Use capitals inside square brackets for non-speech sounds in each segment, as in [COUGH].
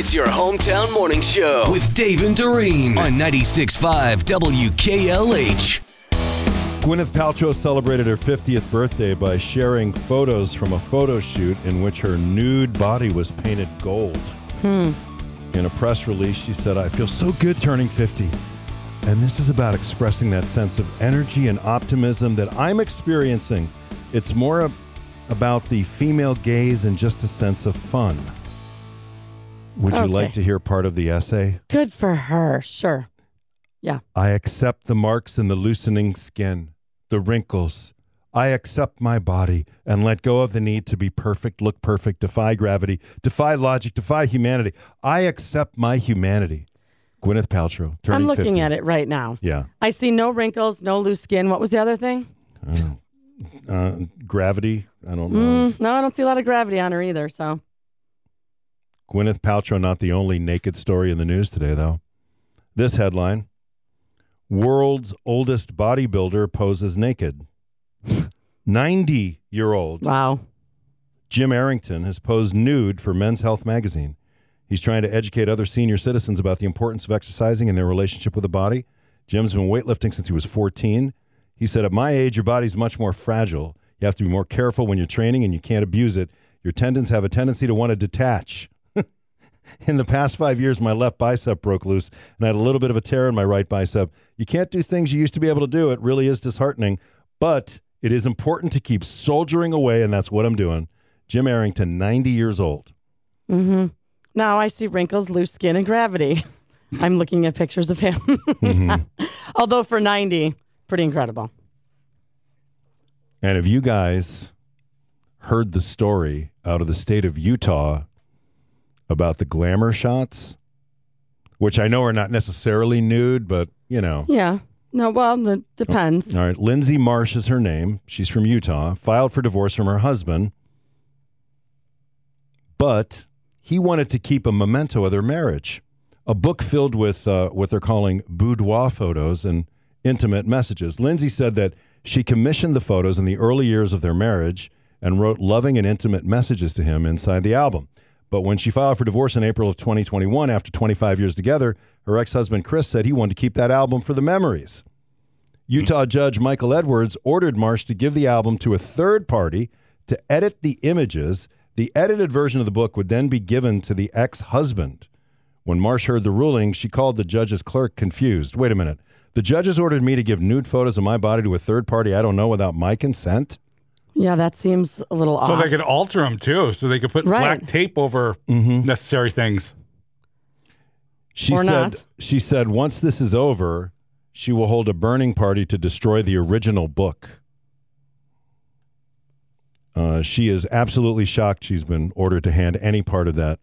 It's your hometown morning show with Dave and Doreen on 96.5 WKLH. Gwyneth Paltrow celebrated her 50th birthday by sharing photos from a photo shoot in which her nude body was painted gold. Hmm. In a press release, she said, I feel so good turning 50. And this is about expressing that sense of energy and optimism that I'm experiencing. It's more about the female gaze and just a sense of fun. Would you like to hear part of the essay? Good for her. Sure. Yeah. I accept the marks in the loosening skin, the wrinkles. I accept my body and let go of the need to be perfect, look perfect, defy gravity, defy logic, defy humanity. I accept my humanity. Gwyneth Paltrow, I'm looking 50. at it right now. Yeah. I see no wrinkles, no loose skin. What was the other thing? Uh, gravity, I don't know. Mm, no, I don't see a lot of gravity on her either. So Gwyneth Paltrow, not the only naked story in the news today, though. This headline World's oldest bodybuilder poses naked. [LAUGHS] 90 year old wow. Jim Arrington has posed nude for Men's Health magazine. He's trying to educate other senior citizens about the importance of exercising and their relationship with the body. Jim's been weightlifting since he was 14. He said, At my age, your body's much more fragile. You have to be more careful when you're training and you can't abuse it. Your tendons have a tendency to want to detach. [LAUGHS] in the past five years, my left bicep broke loose and I had a little bit of a tear in my right bicep. You can't do things you used to be able to do. It really is disheartening, but it is important to keep soldiering away, and that's what I'm doing. Jim Arrington, 90 years old. Mm-hmm. Now I see wrinkles, loose skin, and gravity. [LAUGHS] I'm looking at pictures of him. Mm-hmm. [LAUGHS] Although for 90, pretty incredible. And if you guys heard the story out of the state of Utah about the glamour shots, which I know are not necessarily nude, but you know. Yeah. No, well, it depends. All right, Lindsay Marsh is her name. She's from Utah, filed for divorce from her husband, but he wanted to keep a memento of their marriage, a book filled with uh, what they're calling boudoir photos and intimate messages. Lindsay said that she commissioned the photos in the early years of their marriage and wrote loving and intimate messages to him inside the album. But when she filed for divorce in April of 2021, after 25 years together, her ex husband Chris said he wanted to keep that album for the memories. Utah Judge Michael Edwards ordered Marsh to give the album to a third party to edit the images. The edited version of the book would then be given to the ex husband. When Marsh heard the ruling, she called the judge's clerk confused. Wait a minute. The judges ordered me to give nude photos of my body to a third party I don't know without my consent? Yeah, that seems a little odd. So off. they could alter them too. So they could put Right. black tape over Mm-hmm. necessary things. She Or said not. she said once this is over, she will hold a burning party to destroy the original book. Uh, she is absolutely shocked she's been ordered to hand any part of that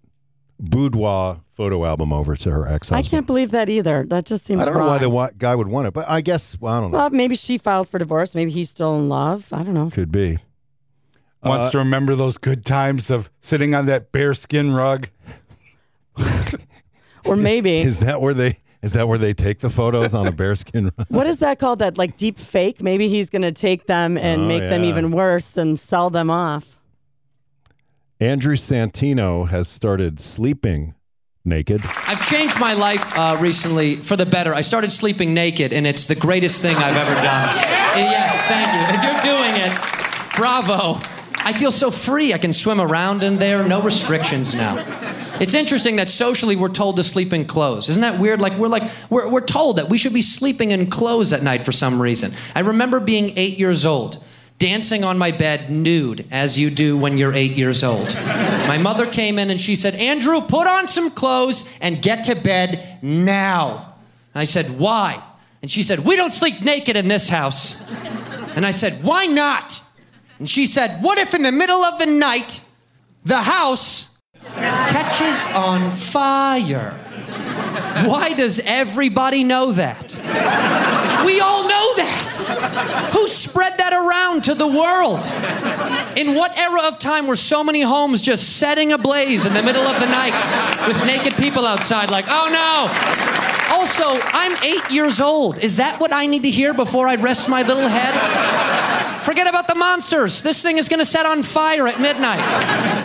boudoir photo album over to her ex I husband. can't believe that either. That just seems I don't know why wrong. the wa- guy would want it, but I guess well, I don't know. Well, maybe she filed for divorce. Maybe he's still in love. I don't know. Could be. Wants Uh, to remember those good times of sitting on that bearskin rug. Or maybe [LAUGHS] Is that where they is that where they take the photos on a bearskin? rug? what is that called? That like deep fake? Maybe he's going to take them and Oh, make them even worse and sell them off. Andrew Santino has started sleeping naked. I've changed my life uh, recently for the better. I started sleeping naked, and it's the greatest thing I've ever done. [LAUGHS] Yes, thank you. If you're doing it, bravo. I feel so free. I can swim around in there, no restrictions now. It's interesting that socially we're told to sleep in clothes. Isn't that weird? Like we're like we're, we're told that we should be sleeping in clothes at night for some reason. I remember being eight years old, dancing on my bed nude, as you do when you're eight years old. My mother came in and she said, Andrew, put on some clothes and get to bed now. I said, Why? And she said, We don't sleep naked in this house. And I said, Why not? And she said, What if in the middle of the night the house catches on fire? Why does everybody know that? We all know that. Who spread that around to the world? In what era of time were so many homes just setting ablaze in the middle of the night with naked people outside, like, oh no? Also, I'm eight years old. Is that what I need to hear before I rest my little head? Forget about the monsters. This thing is going to set on fire at midnight.